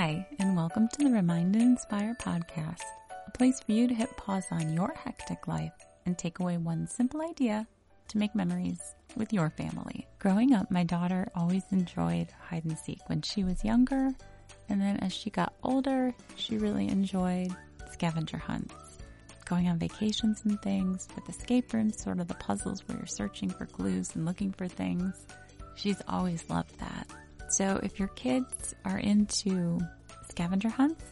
Hi, and welcome to the Remind and Inspire podcast, a place for you to hit pause on your hectic life and take away one simple idea to make memories with your family. Growing up, my daughter always enjoyed hide and seek when she was younger, and then as she got older, she really enjoyed scavenger hunts. Going on vacations and things with escape rooms, sort of the puzzles where you're searching for clues and looking for things. She's always loved that. So if your kids are into scavenger hunts,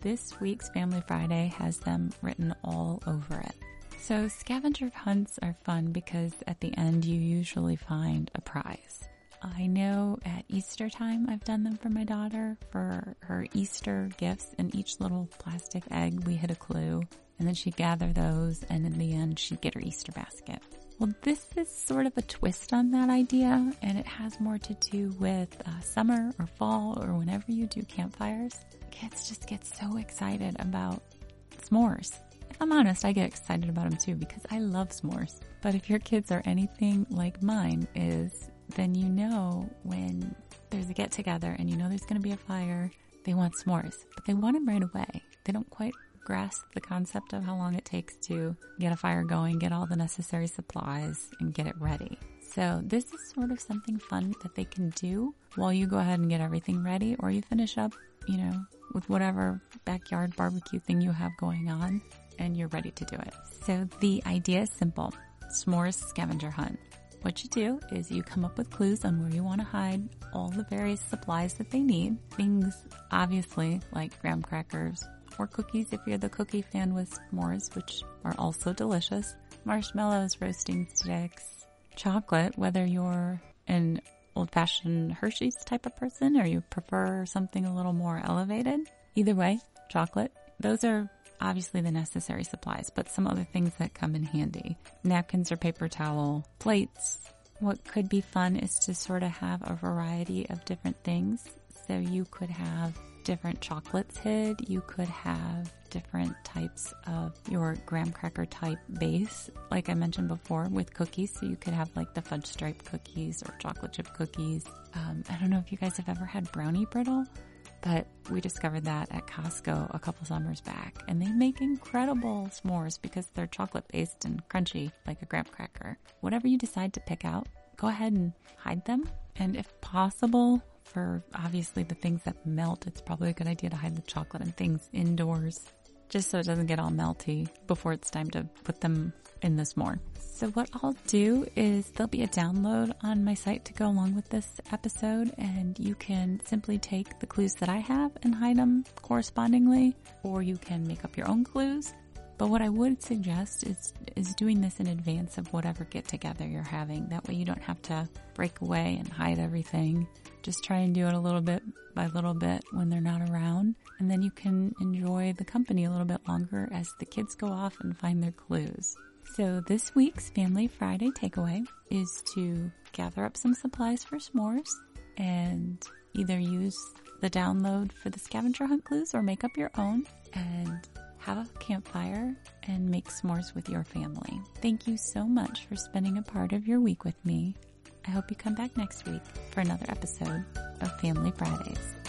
this week's Family Friday has them written all over it. So scavenger hunts are fun because at the end you usually find a prize. I know at Easter time I've done them for my daughter for her Easter gifts. In each little plastic egg we hid a clue and then she'd gather those and in the end she'd get her Easter basket. Well, this is sort of a twist on that idea, and it has more to do with uh, summer or fall or whenever you do campfires. Kids just get so excited about s'mores. If I'm honest, I get excited about them too because I love s'mores. But if your kids are anything like mine is, then you know when there's a get together and you know there's going to be a fire, they want s'mores, but they want them right away. They don't quite grasp the concept of how long it takes to get a fire going, get all the necessary supplies, and get it ready. So this is sort of something fun that they can do while you go ahead and get everything ready or you finish up, you know, with whatever backyard barbecue thing you have going on and you're ready to do it. So the idea is simple. S'mores scavenger hunt. What you do is you come up with clues on where you want to hide all the various supplies that they need. Things obviously like graham crackers, cookies if you're the cookie fan with s'mores, which are also delicious, marshmallows, roasting sticks, chocolate, whether you're an old fashioned Hershey's type of person or you prefer something a little more elevated. Either way, chocolate. Those are obviously the necessary supplies, but some other things that come in handy. Napkins or paper towel, plates. What could be fun is to sort of have a variety of different things. So you could have different chocolates hid. You could have different types of your graham cracker type base, like I mentioned before, with cookies. So you could have like the fudge stripe cookies or chocolate chip cookies. Um, I don't know if you guys have ever had brownie brittle, but we discovered that at Costco a couple summers back. And they make incredible s'mores because they're chocolate based and crunchy like a graham cracker. Whatever you decide to pick out, go ahead and hide them. And if possible, for obviously the things that melt, it's probably a good idea to hide the chocolate and things indoors just so it doesn't get all melty before it's time to put them in the s'more. So what I'll do is there'll be a download on my site to go along with this episode and you can simply take the clues that I have and hide them correspondingly or you can make up your own clues. But what I would suggest is is doing this in advance of whatever get together you're having. That way you don't have to break away and hide everything. Just try and do it a little bit by little bit when they're not around. And then you can enjoy the company a little bit longer as the kids go off and find their clues. So this week's Family Friday takeaway is to gather up some supplies for s'mores and either use the download for the scavenger hunt clues or make up your own and have a campfire and make s'mores with your family. Thank you so much for spending a part of your week with me. I hope you come back next week for another episode of Family Fridays.